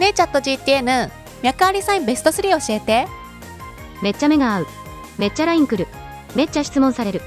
ねえチャット GTN 脈ありサインベスト3教えてめっちゃ目が合う。めっちゃ LINE 来る。めっちゃ質問される。